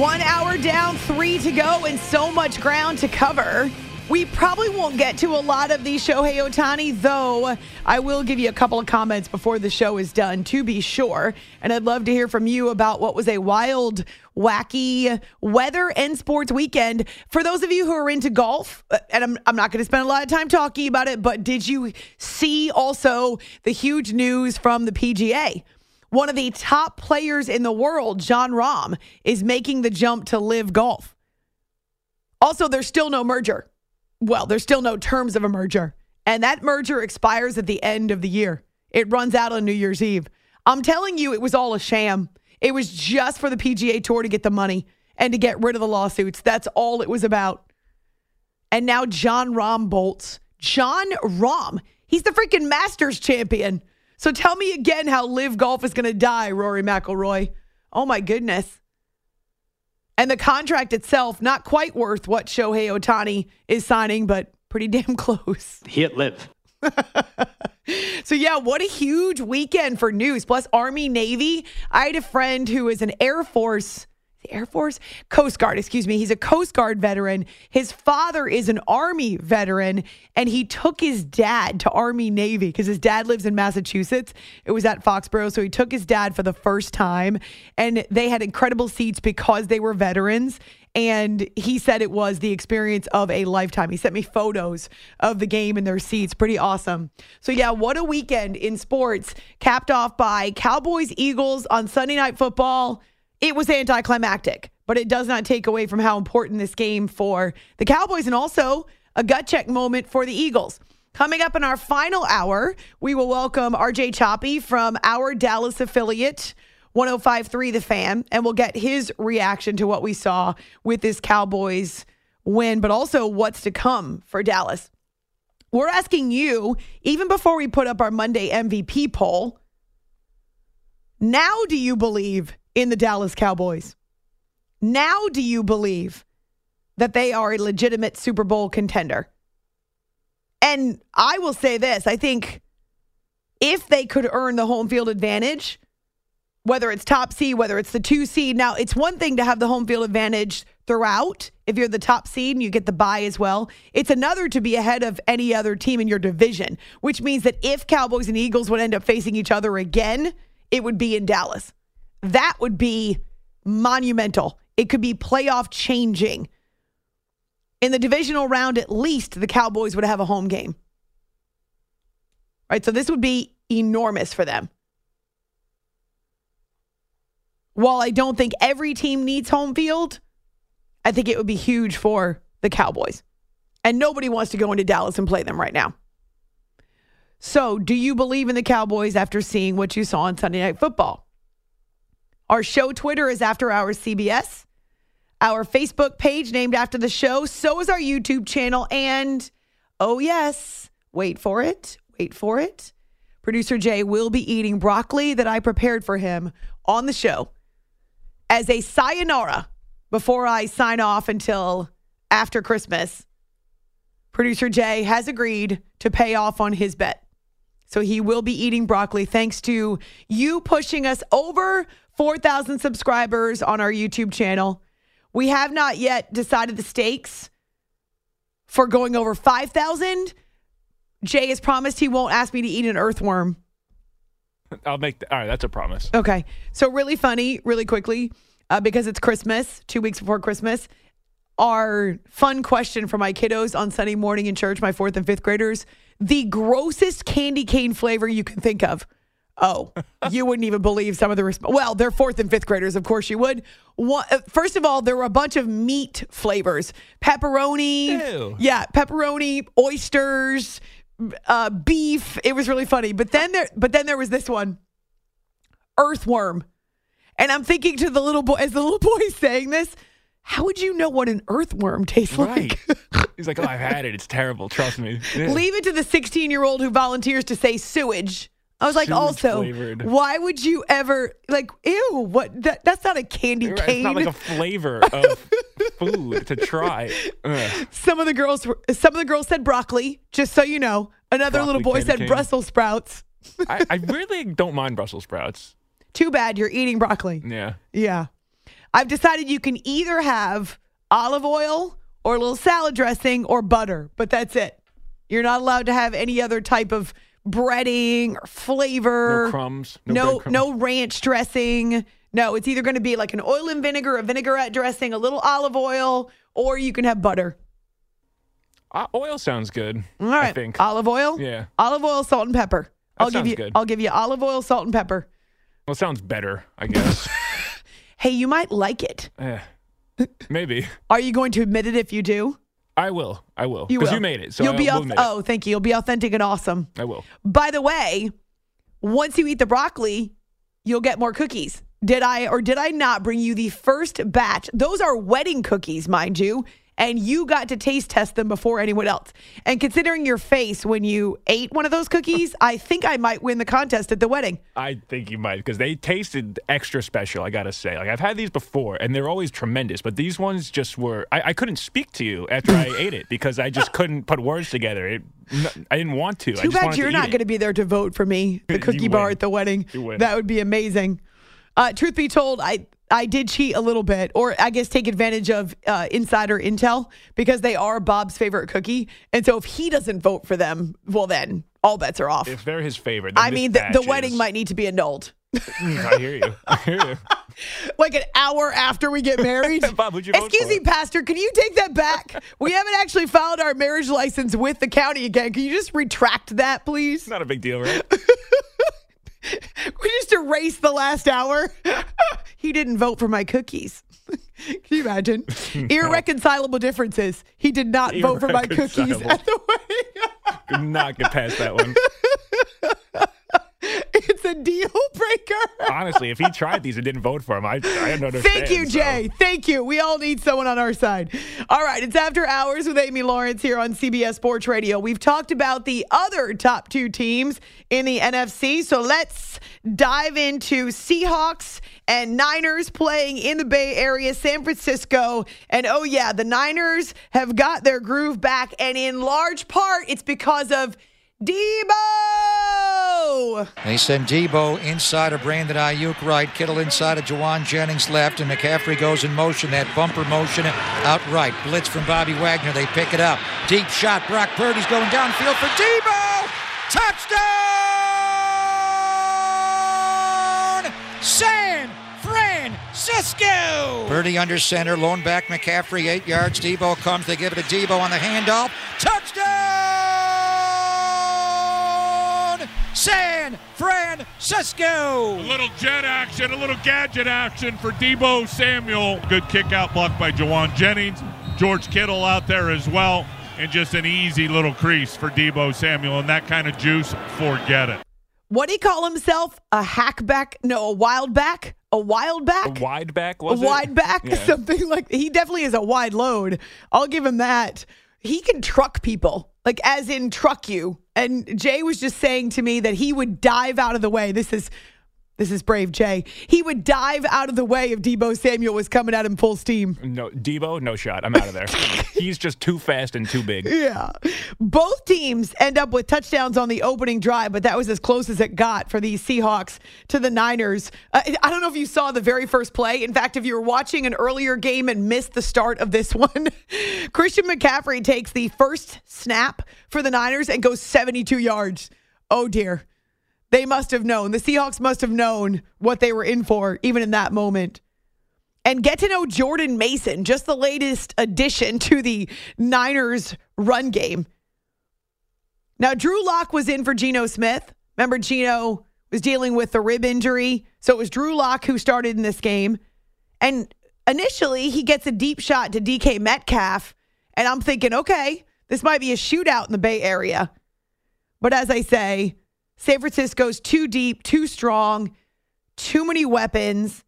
One hour down, three to go, and so much ground to cover. We probably won't get to a lot of these Shohei Ohtani, though I will give you a couple of comments before the show is done, to be sure. And I'd love to hear from you about what was a wild, wacky weather and sports weekend. For those of you who are into golf, uh, and I'm, I'm not going to spend a lot of time talking about it, but did you see also the huge news from the PGA? One of the top players in the world, Jon Rahm, is making the jump to LIV Golf. Also, there's still no merger. Well, there's still no terms of a merger. And that merger expires at the end of the year. It runs out on New Year's Eve. I'm telling you, it was all a sham. It was just for the PGA Tour to get the money and to get rid of the lawsuits. That's all it was about. And now Jon Rahm bolts. Jon Rahm, he's the freaking Masters champion. So tell me again how LIV Golf is going to die, Rory McIlroy. Oh my goodness. And the contract itself, not quite worth what Shohei Ohtani is signing, but pretty damn close. Hit live. so yeah, what a huge weekend for news. Plus Army Navy. I had a friend who is an Air Force the Air Force, Coast Guard, excuse me. He's a Coast Guard veteran. His father is an Army veteran, and he took his dad to Army Navy because his dad lives in Massachusetts. It was at Foxborough. So he took his dad for the first time, and they had incredible seats because they were veterans. And he said it was the experience of a lifetime. He sent me photos of the game and their seats. Pretty awesome. So, yeah, what a weekend in sports, capped off by Cowboys Eagles on Sunday Night Football it was anticlimactic, but it does not take away from how important this game for the Cowboys and also a gut check moment for the Eagles. Coming up in our final hour, we will welcome RJ Choppy from our Dallas affiliate, 1053 The Fan, and we'll get his reaction to what we saw with this Cowboys win, but also what's to come for Dallas. We're asking you, even before we put up our Monday MVP poll, now do you believe in the Dallas Cowboys. Now, do you believe that they are a legitimate Super Bowl contender? And I will say this I think if they could earn the home field advantage, whether it's top seed, whether it's the two seed, now it's one thing to have the home field advantage throughout. If you're the top seed and you get the bye as well, it's another to be ahead of any other team in your division, which means that if Cowboys and Eagles would end up facing each other again, it would be in Dallas. That would be monumental. It could be playoff changing. In the divisional round, at least the Cowboys would have a home game. Right? So this would be enormous for them. While I don't think every team needs home field, I think it would be huge for the Cowboys. And nobody wants to go into Dallas and play them right now. So, do you believe in the Cowboys after seeing what you saw on Sunday Night Football? Our show Twitter is After Hours CBS. Our Facebook page named after the show. So is our YouTube channel. And oh, yes, wait for it. Wait for it. Producer Jay will be eating broccoli that I prepared for him on the show as a sayonara before I sign off until after Christmas. Producer Jay has agreed to pay off on his bet. So he will be eating broccoli thanks to you pushing us over 4,000 subscribers on our YouTube channel. We have not yet decided the stakes for going over 5,000, Jay has promised he won't ask me to eat an earthworm. I'll make. The, all right, that's a promise. Okay. So, really funny, really quickly, uh, because it's Christmas, two weeks before Christmas. Our fun question for my kiddos on Sunday morning in church, my fourth and fifth graders the grossest candy cane flavor you can think of. Oh, you wouldn't even believe some of the resp- well, they're fourth and fifth graders, of course you would. One, uh, first of all, there were a bunch of meat flavors: pepperoni, Ew. yeah, pepperoni, oysters, uh, beef. It was really funny. But then there, but then there was this one, earthworm, and I'm thinking to the little boy as the little boy is saying this. How would you know what an earthworm tastes Right. like? He's like, oh, I've had it. It's terrible. Trust me. Yeah. Leave it to the 16 year old who volunteers to say sewage. I was like, Sewage also, flavored. why would you ever like? Ew, what? That, that's not a candy cane. It's not like a flavor of food to try. Ugh. some of the girls, were- some of the girls said broccoli. Just so you know, another Broccoli little boy said cane. Brussels sprouts. I, I really don't mind Brussels sprouts. Too bad you're eating broccoli. Yeah. Yeah, I've decided you can either have olive oil or a little salad dressing or butter, but that's it. You're not allowed to have any other type of breading or flavor. No crumbs. no breadcrumbs. no ranch dressing. No, it's either going to be like an oil and vinegar, a vinaigrette dressing, a little olive oil, or you can have butter. Uh, oil sounds good. All right, I think. olive oil. Yeah. olive oil, salt and pepper. That I'll give you. good. I'll give you olive oil, salt and pepper. well, it sounds better, I guess. Hey, you might like it. Eh, Maybe. Are you going to admit it if you do? I will. I will. You will. you made it. So You'll I be. it. oh, thank you. You'll be authentic and awesome. I will. By the way, once you eat the broccoli, you'll get more cookies. Did I or did I not bring you the first batch? Those are wedding cookies, mind you, and you got to taste test them before anyone else. And considering your face when you ate one of those cookies, I think I might win the contest at the wedding. I think you might because they tasted extra special. I gotta say, like I've had these before, and they're always tremendous. But these ones just were. I, I couldn't speak to you after I ate it because I just couldn't put words together. It, I didn't want to. I Too bad you're to not going to be there to vote for me, the cookie bar at the wedding. That would be amazing. Uh, truth be told, I I did cheat a little bit, or I guess take advantage of uh, insider intel because they are Bob's favorite cookie, and so if he doesn't vote for them, well then all bets are off. If they're his favorite, I mean, the, the wedding is- might need to be annulled, Mm, I hear you. I hear you. like an hour after we get married. Bob, Excuse me, Pastor, can you take that back? we haven't actually filed our marriage license with the county again. Can you just retract that, please? Not a big deal, right? We just erased the last hour. he didn't vote for my cookies. Can you imagine? Irreconcilable differences. He did not vote for my cookies at the wedding. Could not get past that one. it's a deal. Honestly, if he tried these and didn't vote for him, I I don't understand. Thank you, so- Jay. Thank you. We all need someone on our side. All right, it's after hours with Amy Lawrence here on CBS Sports Radio. We've talked about the other top two teams in the NFC, so let's dive into Seahawks and Niners playing in the Bay Area, San Francisco. And oh, yeah, the Niners have got their groove back, and in large part, it's because of Deebo. They send Deebo inside of Brandon Aiyuk right, Kittle inside of Jauan Jennings left, and McCaffrey goes in motion, that bumper motion out right. Blitz from Bobby Wagner, they pick it up. Deep shot, Brock Purdy's going downfield for Deebo! Touchdown! San Francisco! Purdy under center, lone back McCaffrey, eight yards. Deebo comes, they give it to Deebo on the handoff. Touchdown! San Francisco! A little jet action, a little gadget action for Deebo Samuel. Good kick out block by Jauan Jennings. George Kittle out there as well. And just an easy little crease for Deebo Samuel. And that kind of juice, forget it. What do he call himself? A hackback? No, a wild back? A wild back? A wide back a was it? wide back, Yeah. something like he definitely is a wide load. I'll give him that. He can truck people, like as in truck you. And Jay was just saying to me that he would dive out of the way. This is This is Brave Jay. He would dive out of the way if Deebo Samuel was coming at him full steam. No, Deebo, no shot. I'm out of there. He's just too fast and too big. Yeah. Both teams end up with touchdowns on the opening drive, but that was as close as it got for the Seahawks to the Niners. Uh, I don't know if you saw the very first play. In fact, if you were watching an earlier game and missed the start of this one, Christian McCaffrey takes the first snap for the Niners and goes 72 yards. Oh, dear. They must have known. The Seahawks must have known what they were in for, even in that moment. And get to know Jordan Mason, just the latest addition to the Niners run game. Now, Drew Lock was in for Geno Smith. Remember, Geno was dealing with the rib injury. So it was Drew Lock who started in this game. And initially, he gets a deep shot to DK Metcalf. And I'm thinking, okay, this might be a shootout in the Bay Area. But as I say, San Francisco's too deep, too strong, too many weapons.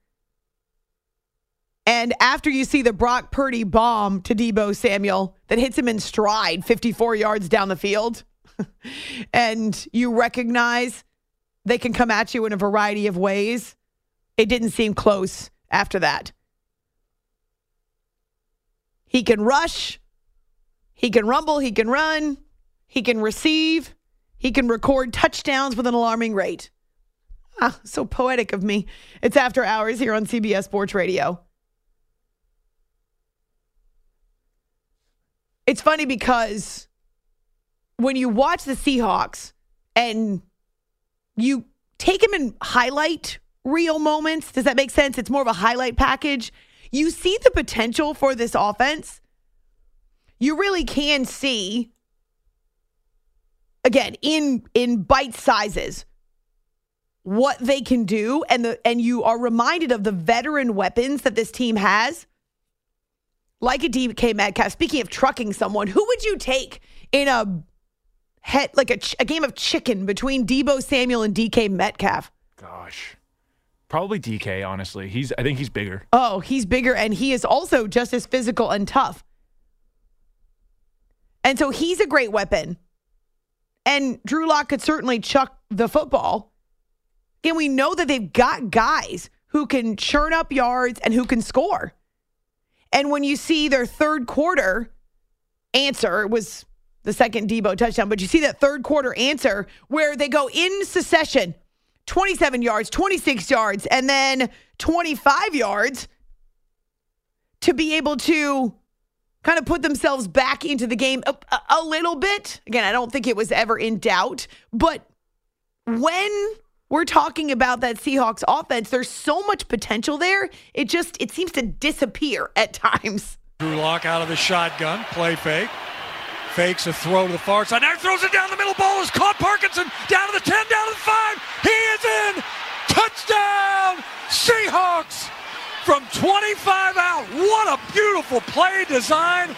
And after you see the Brock Purdy bomb to Deebo Samuel that hits him in stride 54 yards down the field, and you recognize they can come at you in a variety of ways, it didn't seem close after that. He can rush, he can rumble, he can run, he can receive. He can record touchdowns with an alarming rate. Ah, so poetic of me. It's after hours here on CBS Sports Radio. It's funny because when you watch the Seahawks and you take them in highlight reel moments, does that make sense? It's more of a highlight package. You see the potential for this offense. You really can see again in in bite sizes what they can do and the and you are reminded of the veteran weapons that this team has like a DK Metcalf speaking of trucking someone who would you take in a head like a, a game of chicken between Deebo Samuel and DK Metcalf Gosh. Probably DK, honestly. He's I think he's bigger. oh he's bigger and he is also just as physical and tough and so he's a great weapon and Drew Lock could certainly chuck the football. And we know that they've got guys who can churn up yards and who can score. And when you see their third quarter answer, it was the second Deebo touchdown, but you see that third quarter answer where they go in succession 27 yards, 26 yards, and then 25 yards to be able to kind of put themselves back into the game a, a, little bit. Again, I don't think it was ever in doubt, but when we're talking about that Seahawks offense, there's so much potential there. It just it seems to disappear at times. Drew Lock out of the shotgun, play fake. Fakes a throw to the far side. Now throws it down the middle. Ball is caught. Parkinson down to the 10, down to the 5. He is in. Touchdown, Seahawks from 25 out. What a beautiful play design.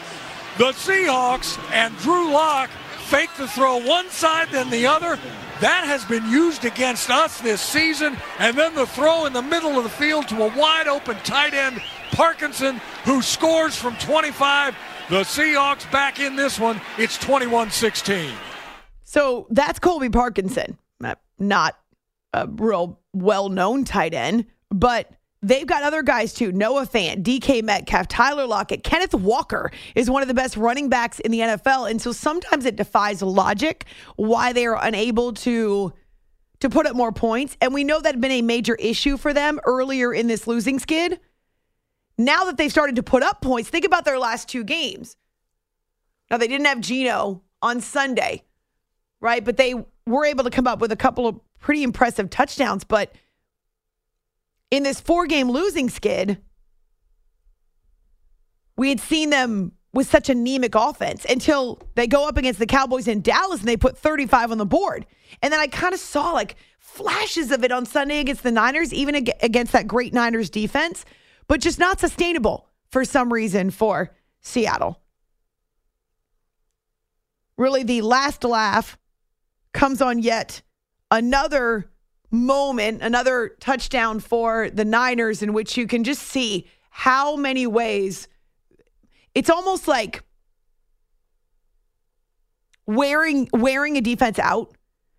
The Seahawks and Drew Lock fake the throw one side, then the other. That has been used against us this season. And then the throw in the middle of the field to a wide open tight end, Parkinson, who scores from 25. The Seahawks back in this one. It's 21 16. So that's Colby Parkinson. Uh, not a real well known tight end, but They've got other guys too. Noah Fant, DK Metcalf, Tyler Lockett, Kenneth Walker is one of the best running backs in the NFL. And so sometimes it defies logic why they are unable to to put up more points. And we know that had been a major issue for them earlier in this losing skid. Now that they've started to put up points, think about their last two games. Now they didn't have Geno on Sunday, right? But they were able to come up with a couple of pretty impressive touchdowns. But in this four game losing skid, we had seen them with such anemic offense until they go up against the Cowboys in Dallas and they put 35 on the board. And then I kind of saw like flashes of it on Sunday against the Niners, even against that great Niners defense, but just not sustainable for some reason for Seattle. Really, the last laugh comes on yet another moment, another touchdown for the Niners, in which you can just see how many ways it's almost like wearing wearing a defense out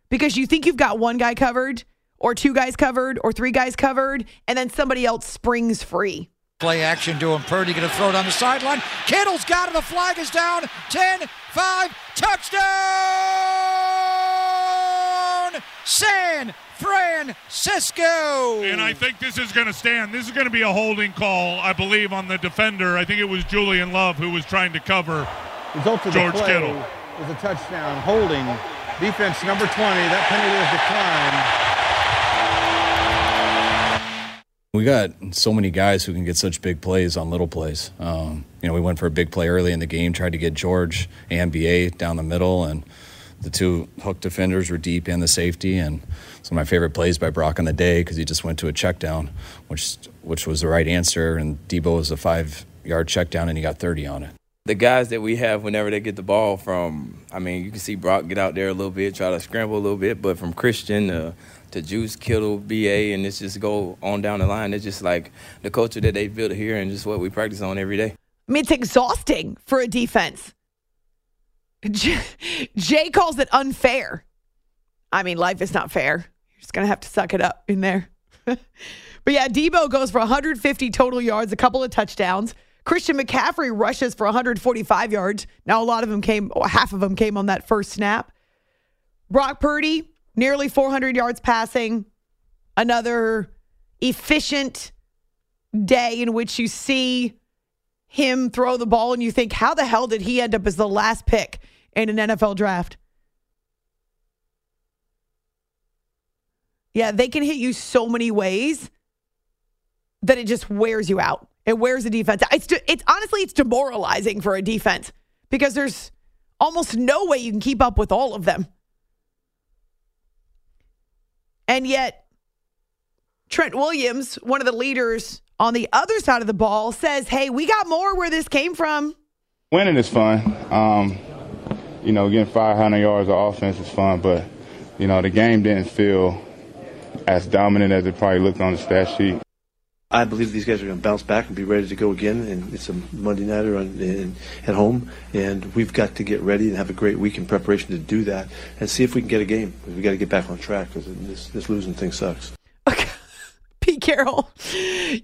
because you think you've got one guy covered or two guys covered or three guys covered, and then somebody else springs free. Play action to him. Purdy going to throw it on the sideline. Kittle's got it. The flag is down. 10, 5, touchdown! San Francisco! And I think this is going to stand. This is going to be a holding call, I believe, on the defender. I think it was Julian Love who was trying to cover Result of George the play Kittle. was a touchdown. Holding defense number 20. That penalty is declined. We got so many guys who can get such big plays on little plays. Um, you know, we went for a big play early in the game, tried to get George and BA down the middle, and the two hook defenders were deep and the safety. And it's one of my favorite plays by Brock on the day because he just went to a check down, which which was the right answer. And Deebo was a five yard check down, and he got 30 on it. the guys that we have whenever they get the ball from I mean you can see Brock get out there a little bit try to scramble a little bit but from Christian uh, to Juice Kittle BA and it's just go on down the line it's just like the culture that they built here and just what we practice on every day I mean, it's exhausting for a defense. Jay calls it unfair. I mean, life is not fair. You're just going to have to suck it up in there. but yeah, Deebo goes for 150 total yards, a couple of touchdowns. Christian McCaffrey rushes for 145 yards. Now, a lot of them came, half of them came on that first snap. Brock Purdy, nearly 400 yards passing. Another efficient day in which you see him throw the ball and you think, how the hell did he end up as the last pick in an NFL draft? Yeah, they can hit you so many ways that it just wears you out. It wears the defense. It's it's honestly it's demoralizing for a defense because there's almost no way you can keep up with all of them. And yet Trent Williams, one of the leaders on the other side of the ball, says, Hey, we got more where this came from. Winning is fun. Um, you know, getting 500 yards of offense is fun, but, you know, the game didn't feel as dominant as it probably looked on the stat sheet. I believe these guys are going to bounce back and be ready to go again. And it's a Monday nighter on, in, at home, and we've got to get ready and have a great week in preparation to do that, and see if we can get a game. We got to get back on track because this this losing thing sucks. Okay. Pete Carroll,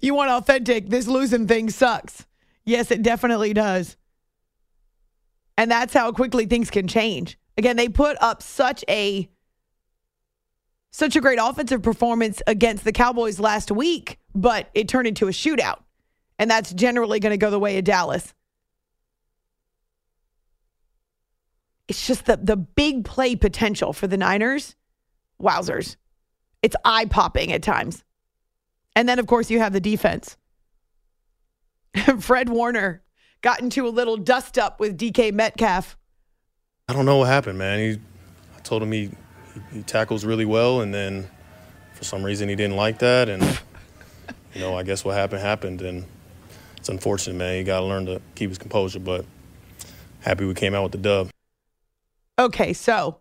you want authentic. This losing thing sucks. Yes, it definitely does. And that's how quickly things can change. Again, they put up such a such a great offensive performance against the Cowboys last week, but it turned into a shootout. And that's generally going to go the way of Dallas. It's just the the big play potential for the Niners. Wowzers. It's eye popping at times. And then, of course, you have the defense. Fred Warner got into a little dust up with DK Metcalf. I don't know what happened, man. He, I told him he, he, he tackles really well, and then for some reason he didn't like that, and you know, I guess what happened happened, and it's unfortunate, man. You got to learn to keep his composure, but happy we came out with the dub. Okay, so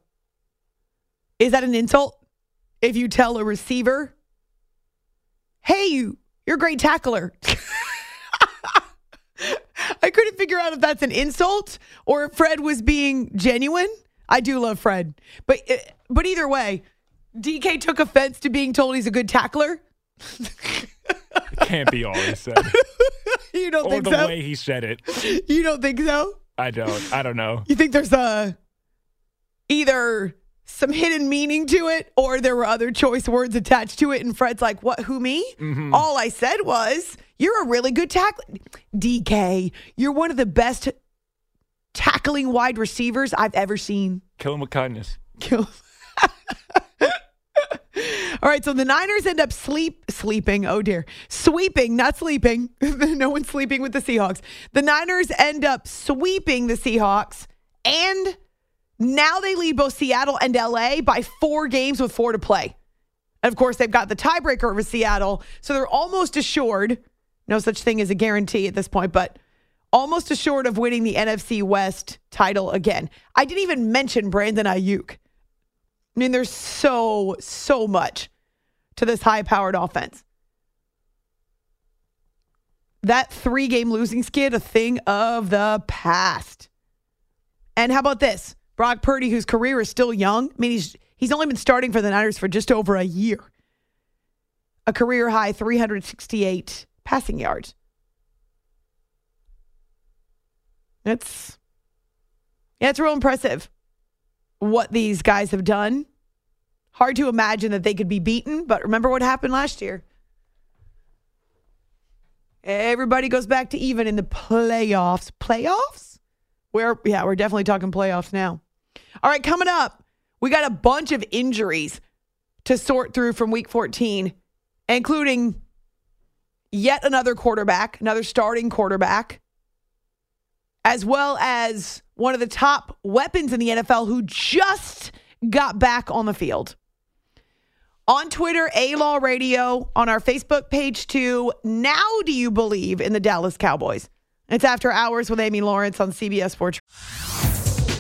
is that an insult if you tell a receiver, hey, you, you're a great tackler? I couldn't figure out if that's an insult or if Fred was being genuine. I do love Fred, but uh, but either way, DK took offense to being told he's a good tackler. Can't be all he said. You don't think so? or think the so? way he said it. You don't think so? I don't. I don't know. You think there's a either some hidden meaning to it or there were other choice words attached to it and Fred's like, "What who me?" Mm-hmm. All I said was, "You're a really good tackler." DK, you're one of the best tackling wide receivers I've ever seen. Kill him with kindness. Kill. All right, so the Niners end up sleep sleeping. Oh dear, sweeping, not sleeping. no one's sleeping with the Seahawks. The Niners end up sweeping the Seahawks, and now they lead both Seattle and LA by four games with four to play. And of course, they've got the tiebreaker over Seattle, so they're almost assured. No such thing as a guarantee at this point, but almost assured of winning the NFC West title again. I didn't even mention Brandon Aiyuk. I mean, there's so, so much to this high powered offense. That three game losing skid, a thing of the past. And how about this? Brock Purdy, whose career is still young. I mean, he's he's only been starting for the Niners for just over a year. a career high 368 passing yards. It's yeah, it's real impressive what these guys have done. Hard to imagine that they could be beaten, but remember what happened last year. Everybody goes back to even in the playoffs. Playoffs? We're yeah, we're definitely talking playoffs now. All right, coming up, we got a bunch of injuries to sort through from week 14, including yet another quarterback, another starting quarterback, as well as one of the top weapons in the NFL who just got back on the field. On Twitter, A Law Radio, on our Facebook page too. Now, do you believe in the Dallas Cowboys? It's After Hours with Amy Lawrence on CBS Sports.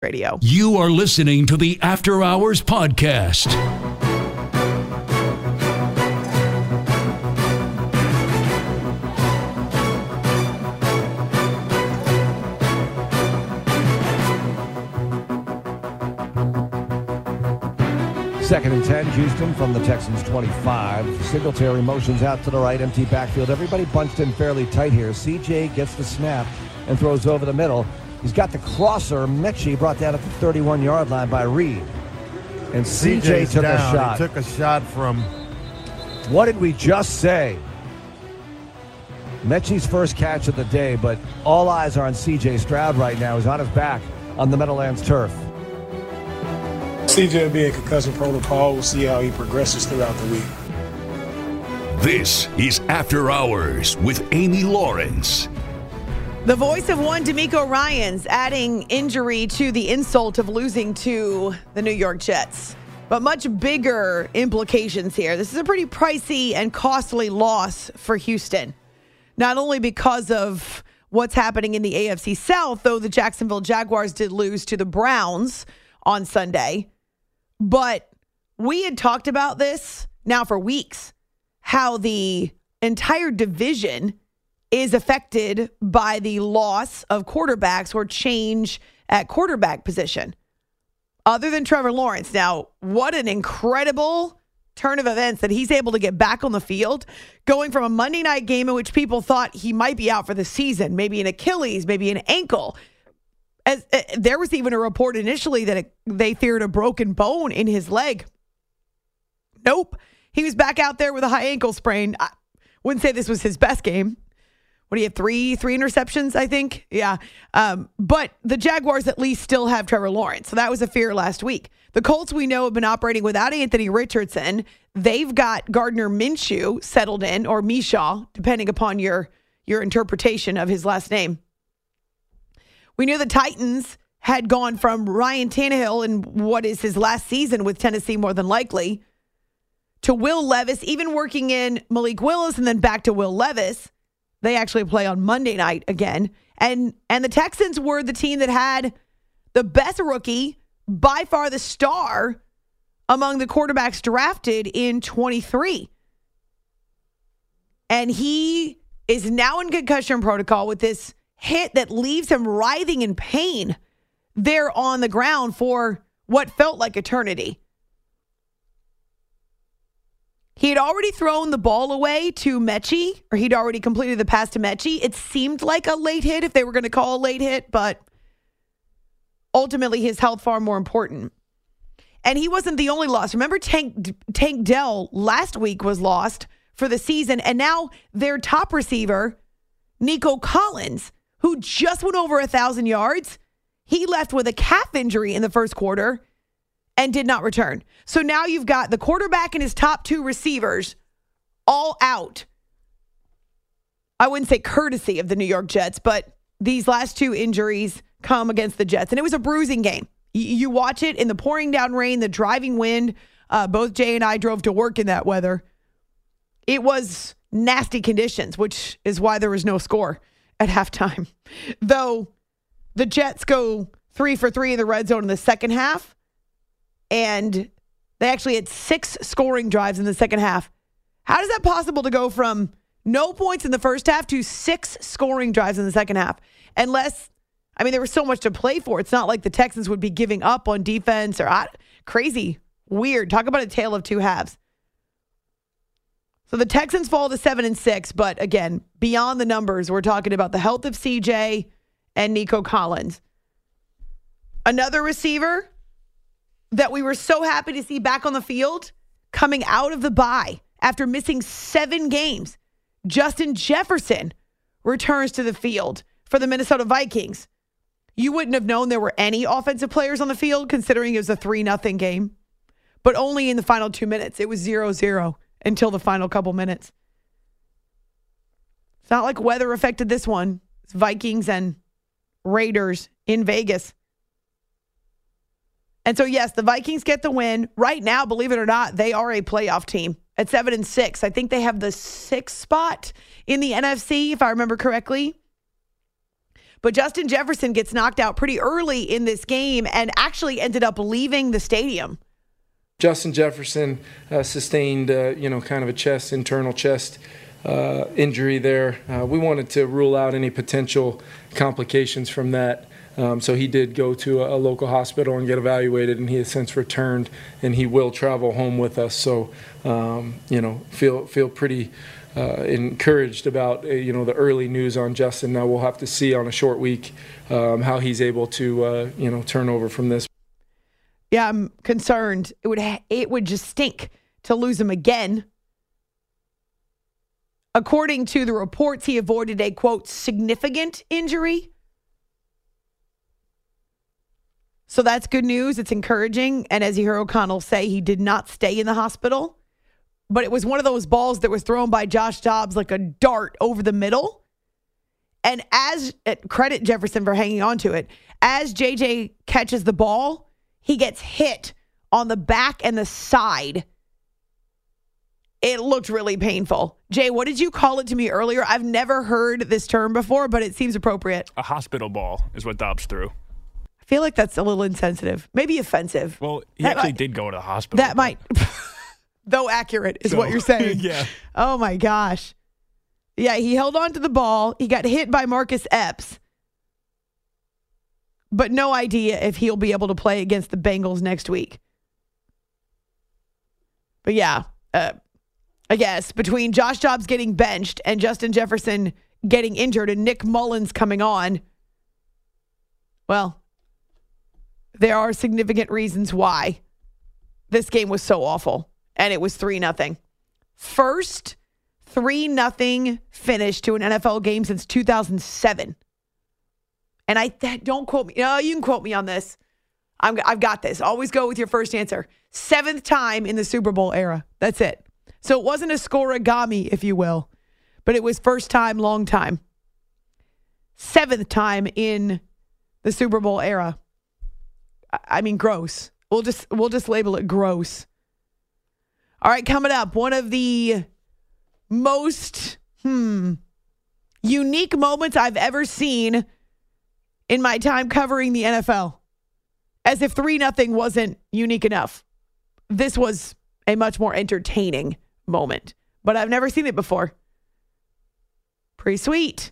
Radio. You are listening to the After Hours Podcast. Second and 10, Houston from the Texans 25. Singletary motions out to the right, empty backfield. Everybody bunched in fairly tight here. CJ gets the snap and throws over the middle. He's got the crosser. Metchie brought that at the 31 yard line by Reed. And CJ CJ's took down. a shot. He took a shot from. What did we just say? Metchie's first catch of the day, but all eyes are on CJ Stroud right now. He's on his back on the Meadowlands turf. CJ will be in concussion protocol. We'll see how he progresses throughout the week. This is After Hours with Amy Lawrence. The voice of one DeMeco Ryans adding injury to the insult of losing to the New York Jets. But much bigger implications here. This is a pretty pricey and costly loss for Houston. Not only because of what's happening in the AFC South, though the Jacksonville Jaguars did lose to the Browns on Sunday, but we had talked about this now for weeks how the entire division is affected by the loss of quarterbacks or change at quarterback position. Other than Trevor Lawrence. Now, what an incredible turn of events that he's able to get back on the field, going from a Monday night game in which people thought he might be out for the season, maybe an Achilles, maybe an ankle. As uh, there was even a report initially that it, they feared a broken bone in his leg. Nope. He was back out there with a high ankle sprain. I wouldn't say this was his best game. What do you have? Three, three interceptions, I think. Yeah. Um, but the Jaguars at least still have Trevor Lawrence. So that was a fear last week. The Colts we know have been operating without Anthony Richardson. They've got Gardner Minshew settled in, or Mishaw, depending upon your your interpretation of his last name. We knew the Titans had gone from Ryan Tannehill in what is his last season with Tennessee, more than likely, to Will Levis, even working in Malik Willis, and then back to Will Levis. They actually play on Monday night again. And and the Texans were the team that had the best rookie, by far the star among the quarterbacks drafted in 23. And he is now in concussion protocol with this hit that leaves him writhing in pain there on the ground for what felt like eternity. He had already thrown the ball away to Metchie, or he'd already completed the pass to Metchie. It seemed like a late hit if they were going to call a late hit, but ultimately his health far more important. And he wasn't the only loss. Remember, Tank Tank Dell last week was lost for the season, and now their top receiver, Nico Collins, who just went over a thousand yards, he left with a calf injury in the first quarter and did not return. So now you've got the quarterback and his top two receivers all out. I wouldn't say courtesy of the New York Jets, but these last two injuries come against the Jets. And it was a bruising game. You watch it in the pouring down rain, the driving wind. Uh, both Jay and I drove to work in that weather. It was nasty conditions, which is why there was no score at halftime. Though the Jets go three for three in the red zone in the second half, and they actually had six scoring drives in the second half. How is that possible to go from no points in the first half to six scoring drives in the second half? Unless, I mean, there was so much to play for. It's not like the Texans would be giving up on defense or crazy, weird. Talk about a tale of two halves. So the Texans fall to seven and six, but again, beyond the numbers, we're talking about the health of CJ and Nico Collins. Another receiver that we were so happy to see back on the field coming out of the bye after missing seven games. Justin Jefferson returns to the field for the Minnesota Vikings. You wouldn't have known there were any offensive players on the field considering it was a 3 0 game, but only in the final two minutes. It was 0 0 until the final couple minutes. It's not like weather affected this one. It's Vikings and Raiders in Vegas. And so, yes, the Vikings get the win. Right now, believe it or not, they are a playoff team at seven and six. I think they have the sixth spot in the NFC, if I remember correctly. But Justin Jefferson gets knocked out pretty early in this game and actually ended up leaving the stadium. Justin Jefferson uh, sustained, uh, you know, kind of a chest, internal chest uh, injury there. Uh, we wanted to rule out any potential complications from that. Um, so he did go to a, a, local hospital and get evaluated, and he has since returned, and he will travel home with us. So, um, you know, feel feel pretty uh, encouraged about uh, you know the early news on Justin. Now we'll have to see on a short week um, how he's able to uh, you know turn over from this. Yeah, I'm concerned. It would ha- it would just stink to lose him again. According to the reports, he avoided a quote significant injury So that's good news. It's encouraging. And as you hear O'Connell say, he did not stay in the hospital, but it was one of those balls that was thrown by Josh Dobbs like a dart over the middle. And as uh, credit Jefferson for hanging on to it, as JJ catches the ball, he gets hit on the back and the side. It looked really painful. Jay, what did you call it to me earlier? I've never heard this term before, but it seems appropriate. A hospital ball is what Dobbs threw feel like that's a little insensitive, maybe offensive. Well, he that actually might, did go to the hospital. That might, though accurate, is so, what you're saying. yeah. Oh my gosh. Yeah, he held on to the ball. He got hit by Marcus Epps, but no idea if he'll be able to play against the Bengals next week. But yeah, uh, I guess between Josh Jobs getting benched and Justin Jefferson getting injured and Nick Mullens coming on, well, there are significant reasons why this game was so awful and it was 3 nothing. First 3 nothing finish to an NFL game since 2007. And I don't quote me. No, you can quote me on this. i have got this. Always go with your first answer. Seventh time in the Super Bowl era. That's it. So it wasn't a scorigami, if you will, but it was first time, long time. Seventh time in the Super Bowl era. I mean, gross. We'll just we'll just label it gross. All right, coming up, one of the most hmm unique moments I've ever seen in my time covering the NFL. As if 3 nothing wasn't unique enough. This was a much more entertaining moment, but I've never seen it before. Pretty sweet.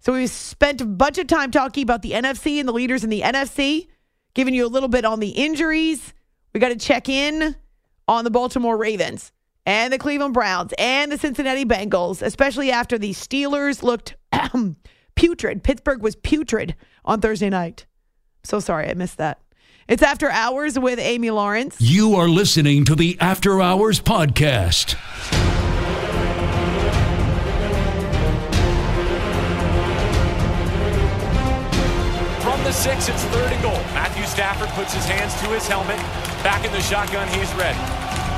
So we spent a bunch of time talking about the NFC and the leaders in the NFC giving you a little bit on the injuries. We got to check in on the Baltimore Ravens and the Cleveland Browns and the Cincinnati Bengals, especially after the Steelers looked putrid. Pittsburgh was putrid on Thursday night. So sorry, I missed that. It's After Hours with Amy Lawrence. You are listening to the After Hours Podcast. The six. It's third and goal. Matthew Stafford puts his hands to his helmet. Back in the shotgun. He's ready.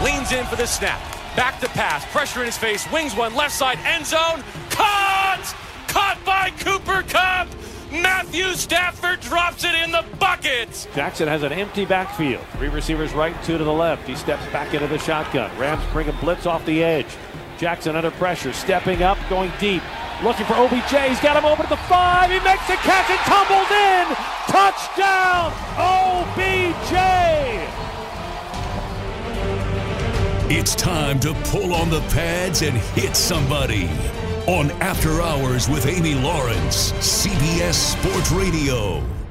Leans in for the snap. Back to pass. Pressure in his face. Wings one. Left side. End zone. Caught! Caught by Cooper Kupp. Matthew Stafford drops it in the bucket. Jackson has an empty backfield. Three receivers right, two to the left. He steps back into the shotgun. Rams bring a blitz off the edge. Jackson under pressure, stepping up, going deep, looking for OBJ. He's got him over to the five. He makes the catch and tumbles in. Touchdown, OBJ. It's time to pull on the pads and hit somebody. On After Hours with Amy Lawrence, CBS Sports Radio.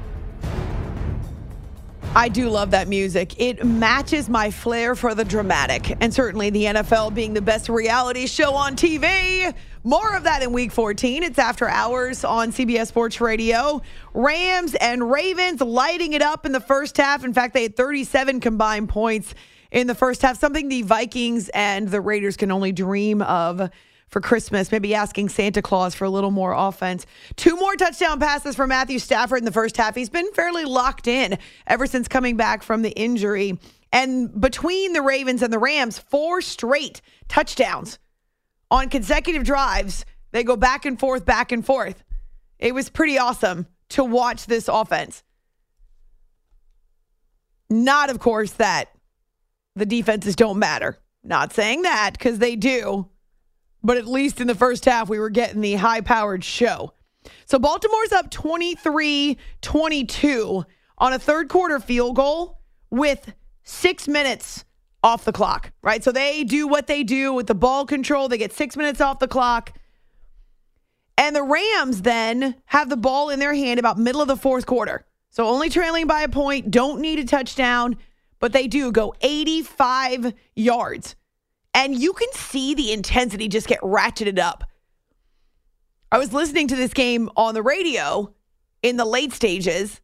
I do love that music. It matches my flair for the dramatic, and certainly the NFL being the best reality show on TV. More of that in week 14. It's after hours on CBS Sports Radio. Rams and Ravens lighting it up in the first half. In fact, they had 37 combined points in the first half, something the Vikings and the Raiders can only dream of for Christmas, maybe asking Santa Claus for a little more offense. Two more touchdown passes for Matthew Stafford in the first half. He's been fairly locked in ever since coming back from the injury. And between the Ravens and the Rams, four straight touchdowns on consecutive drives. They go back and forth, back and forth. It was pretty awesome to watch this offense. Not, of course, that the defenses don't matter. Not saying that because they do but at least in the first half, we were getting the high powered show. So Baltimore's up 23 22 on a third quarter field goal with six minutes off the clock, right? So they do what they do with the ball control. They get six minutes off the clock. And the Rams then have the ball in their hand about middle of the fourth quarter. So only trailing by a point, don't need a touchdown, but they do go 85 yards and you can see the intensity just get ratcheted up. I was listening to this game on the radio in the late stages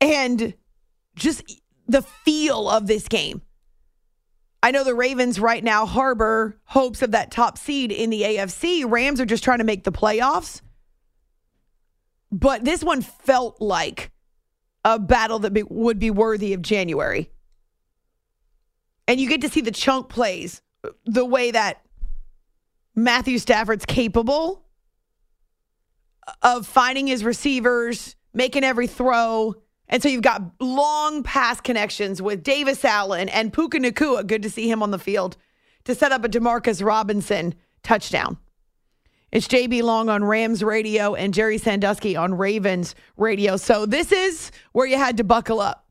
and just the feel of this game. I know the Ravens right now harbor hopes of that top seed in the AFC. Rams are just trying to make the playoffs. But this one felt like a battle that be, would be worthy of January and you get to see the chunk plays the way that Matthew Stafford's capable of finding his receivers, making every throw. And so you've got long pass connections with Davis Allen and Puka Nacua. Good to see him on the field to set up a Demarcus Robinson touchdown. It's JB Long on Rams radio and Jerry Sandusky on Ravens radio. So this is where you had to buckle up.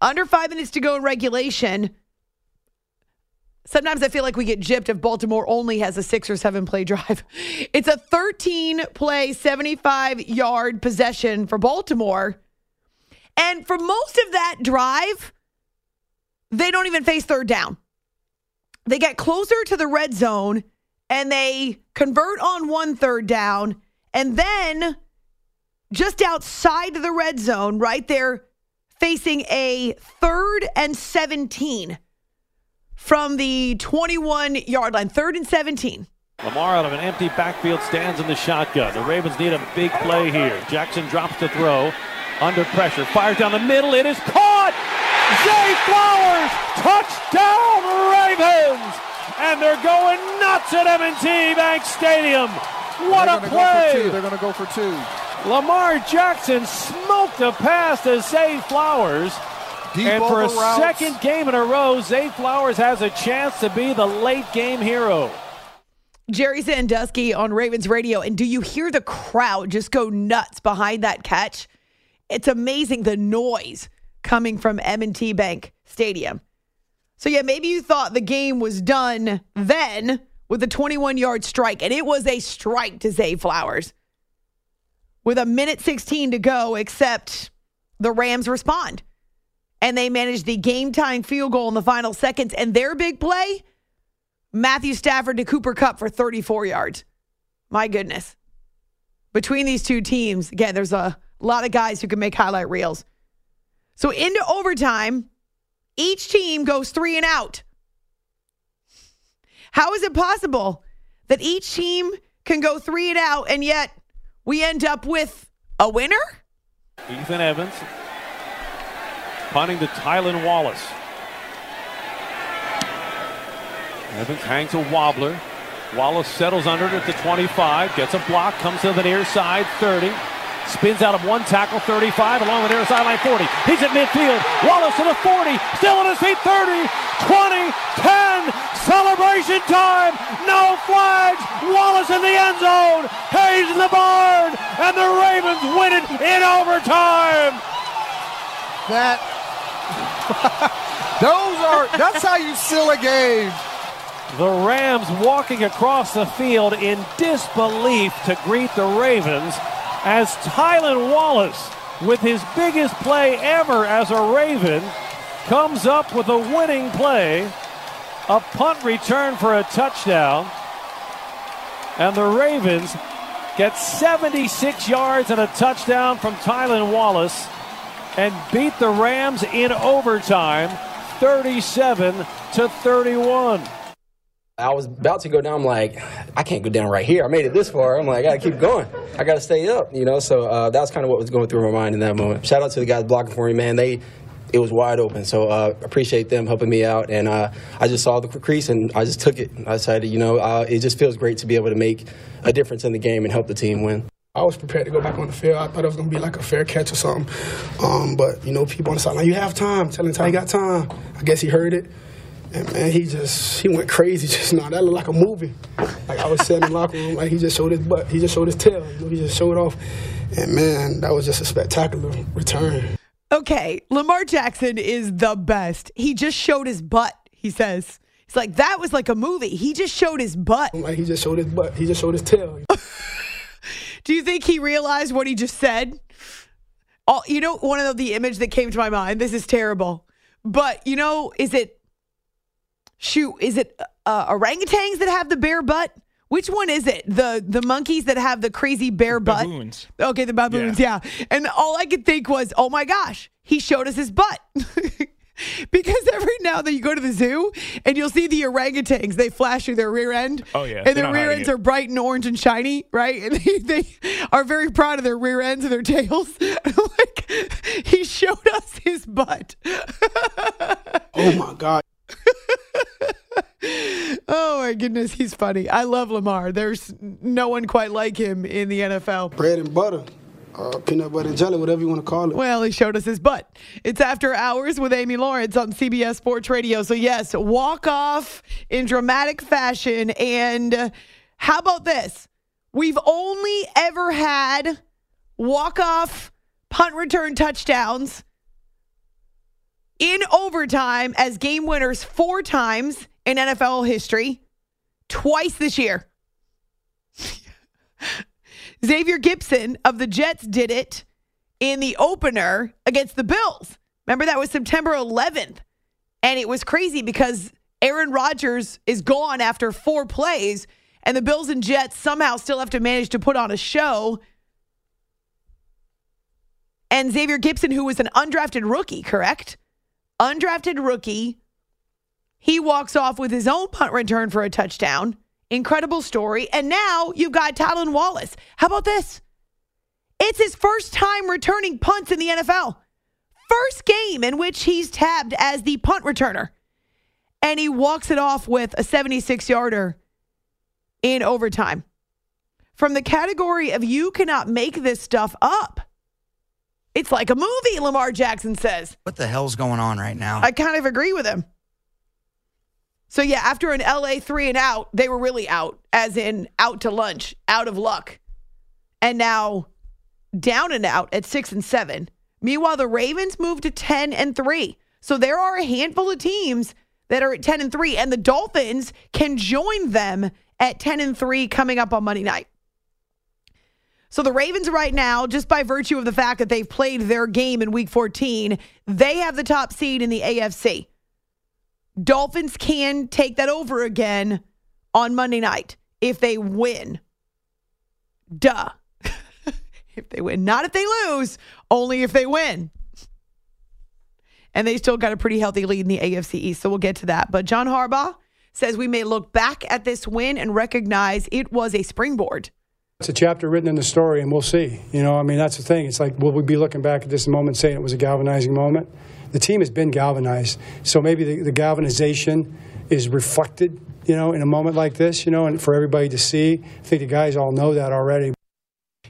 Under five minutes to go in regulation. Sometimes I feel like we get gypped if Baltimore only has a six or seven play drive. It's a 13 play, 75 yard possession for Baltimore. And for most of that drive, they don't even face third down. They get closer to the red zone and they convert on one third down. And then just outside the red zone, right there, facing a third and 17 from the 21 yard line. Third and 17. Lamar out of an empty backfield stands in the shotgun. The Ravens need a big play here. Jackson drops to throw under pressure, fires down the middle. It is caught. Zay Flowers, touchdown Ravens, and they're going nuts at M&T Bank Stadium. What a play! Go They're going to go for two. Lamar Jackson smoked a pass to Zay Flowers. Deep and for a routes. second game in a row, Zay Flowers has a chance to be the late game hero. Jerry Sandusky on Ravens Radio. And do you hear the crowd just go nuts behind that catch? It's amazing the noise coming from M&T Bank Stadium. So yeah, maybe you thought the game was done then with a 21-yard strike, and it was a strike to Zay Flowers. With a minute 16 to go, except the Rams respond. And they manage the game tying field goal in the final seconds. And their big play Matthew Stafford to Cooper Kupp for 34 yards. My goodness. Between these two teams, again, there's a lot of guys who can make highlight reels. So into overtime, each team goes three and out. How is it possible that each team can go three and out and yet we end up with a winner? Ethan Evans punting to Tylan Wallace. Evans hangs a wobbler. Wallace settles under it at the 25, gets a block, comes to the near side, 30, Spins out of one tackle, 35, along the near sideline, 40. He's at midfield. Wallace to the 40. Still on his feet, 30, 20, 10. Celebration time. No flags. Wallace in the end zone. Hayes in the barn. And the Ravens win it in overtime. That. Those are. That's how you seal a game. The Rams walking across the field in disbelief to greet the Ravens as Tylan Wallace, with his biggest play ever as a Raven, comes up with a winning play, a punt return for a touchdown, and the Ravens get 76 yards and a touchdown from Tylan Wallace and beat the Rams in overtime 37 to 31. I was about to go down. I'm like, I can't go down right here. I made it this far. I'm like, I gotta keep going. I gotta stay up, you know. So uh, that was kind of what was going through my mind in that moment. Shout out to the guys blocking for me, man. They, it was wide open. So uh, appreciate them helping me out. And uh, I just saw the crease and I just took it. I decided, you know, uh, it just feels great to be able to make a difference in the game and help the team win. I was prepared to go back on the field. I thought it was gonna be like a fair catch or something. Um, but you know, people on the sideline, you have time. Telling Ty you got time. I guess he heard it. And man, he just he went crazy just now. That looked like a movie. Like I was sitting in the locker room, like he just showed his butt, he just showed his tail, you know, he just showed off. And man, that was just a spectacular return. Okay, Lamar Jackson is the best. He just showed his butt, he says. It's like that was like a movie. He just showed his butt. Like he just showed his butt, he just showed his tail. Do you think he realized what he just said? All, you know, one of the, the image that came to my mind. This is terrible, but you know, is it shoot, is it uh, orangutans that have the bare butt? Which one is it? The the monkeys that have the crazy bare butt? Baboons. Okay, the baboons, yeah. yeah. And all I could think was, oh my gosh, he showed us his butt. because every now that you go to the zoo and you'll see the orangutans, they flash through their rear end. Oh yeah, and their rear ends are bright and orange and shiny, right? And they, they are very proud of their rear ends and their tails. like he showed us his butt. oh my god. oh my goodness, he's funny. I love Lamar. There's no one quite like him in the NFL. Bread and butter. Uh, peanut butter and jelly, whatever you want to call it. Well, he showed us his butt. It's After Hours with Amy Lawrence on CBS Sports Radio. So, yes, walk off in dramatic fashion. And uh, how about this? We've only ever had walk off punt return touchdowns in overtime as game winners four times in NFL history, twice this year. Xavier Gipson of the Jets did it in the opener against the Bills. Remember, that was September 11th. And it was crazy because Aaron Rodgers is gone after four plays, and the Bills and Jets somehow still have to manage to put on a show. And Xavier Gipson, who was an undrafted rookie, correct? Undrafted rookie. He walks off with his own punt return for a touchdown. Incredible story. And now you've got Tylan Wallace. How about this? It's his first time returning punts in the NFL. First game in which he's tabbed as the punt returner. And he walks it off with a 76 yarder in overtime. From the category of you cannot make this stuff up. It's like a movie, Lamar Jackson says. What the hell's going on right now? I kind of agree with him. So yeah, after an LA three and out, they were really out, as in out to lunch, out of luck. And now down and out at six and seven. Meanwhile, the Ravens moved to 10 and three. So there are a handful of teams that are at 10 and three, and the Dolphins can join them at 10 and three coming up on Monday night. So the Ravens right now, just by virtue of the fact that they've played their game in week 14, they have the top seed in the AFC. Dolphins can take that over again on Monday night if they win. Duh. if they win. Not if they lose, only if they win. And they still got a pretty healthy lead in the AFC East, so we'll get to that. But John Harbaugh says we may look back at this win and recognize it was a springboard. It's a chapter written in the story, and we'll see. You know, I mean, that's the thing. It's like, will we be looking back at this moment saying it was a galvanizing moment? The team has been galvanized. So maybe the, the galvanization is reflected, you know, in a moment like this, you know, and for everybody to see. I think the guys all know that already.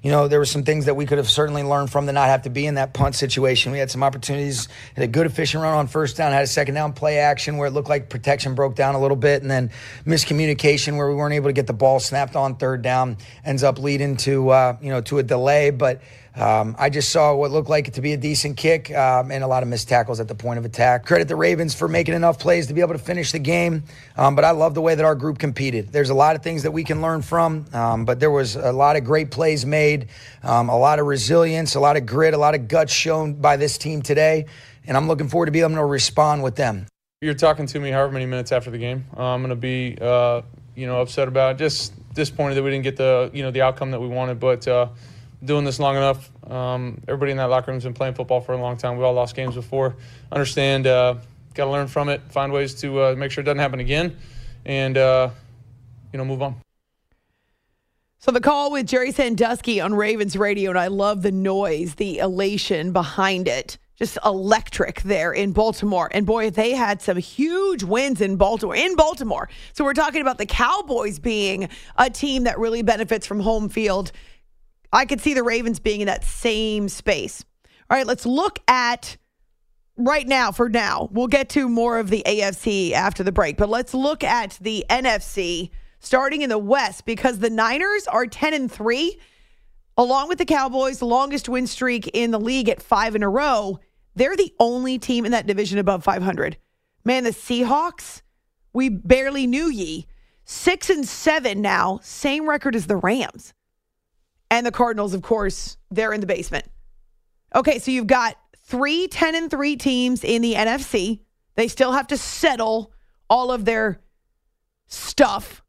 You know, there were some things that we could have certainly learned from to not have to be in that punt situation. We had some opportunities, had a good efficient run on first down, had a second down play action where it looked like protection broke down a little bit, and then miscommunication where we weren't able to get the ball snapped on third down ends up leading to uh, you know to a delay. But um, I just saw what looked like it to be a decent kick um, and a lot of missed tackles at the point of attack. Credit the Ravens for making enough plays to be able to finish the game, um, but I love the way that our group competed. There's a lot of things that we can learn from, um, but there was a lot of great plays made, um, a lot of resilience, a lot of grit, a lot of guts shown by this team today, and I'm looking forward to being able to respond with them. You're talking to me however many minutes after the game. Uh, I'm going to be, uh, you know, upset about it. Just disappointed that we didn't get the, you know, the outcome that we wanted, but. Uh, doing this long enough. Um, everybody in that locker room's been playing football for a long time. We all lost games before. Understand, uh, got to learn from it, find ways to uh, make sure it doesn't happen again, and uh, you know, move on. So the call with Jerry Sandusky on Ravens radio, and I love the noise, the elation behind it. Just electric there in Baltimore. And boy, they had some huge wins in Baltimore. In Baltimore. So we're talking about the Cowboys being a team that really benefits from home field. I could see the Ravens being in that same space. All right, let's look at right now for now. We'll get to more of the AFC after the break, but let's look at the NFC starting in the West because the Niners are 10 and 3 along with the Cowboys, longest win streak in the league at 5 in a row. They're the only team in that division above 500. Man, the Seahawks, we barely knew ye. 6 and 7 now, same record as the Rams. And the Cardinals, of course, they're in the basement. Okay, so you've got three 10 and 3 teams in the NFC. They still have to settle all of their stuff.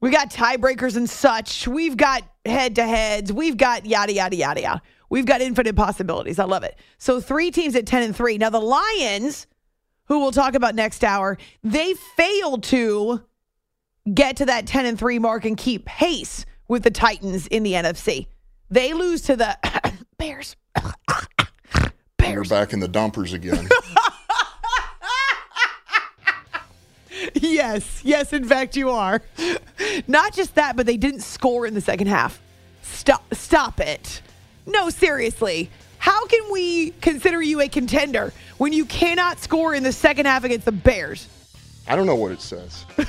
We got tiebreakers and such. We've got head to heads. We've got yada, yada, yada, yada. We've got infinite possibilities. I love it. So three teams at 10 and 3. Now, the Lions, who we'll talk about next hour, they failed to get to that 10 and 3 mark and keep pace with the Titans in the NFC. They lose to the Bears. We're back in the dumpers again. yes, yes, in fact, you are. Not just that, but they didn't score in the second half. Stop, stop it. No, seriously. How can we consider you a contender when you cannot score in the second half against the Bears? I don't know what it says.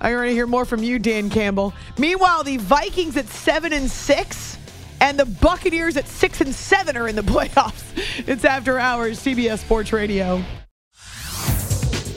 I want to hear more from you, Dan Campbell. Meanwhile, the Vikings at seven and six, and the Buccaneers at six and seven are in the playoffs. It's after hours, CBS Sports Radio.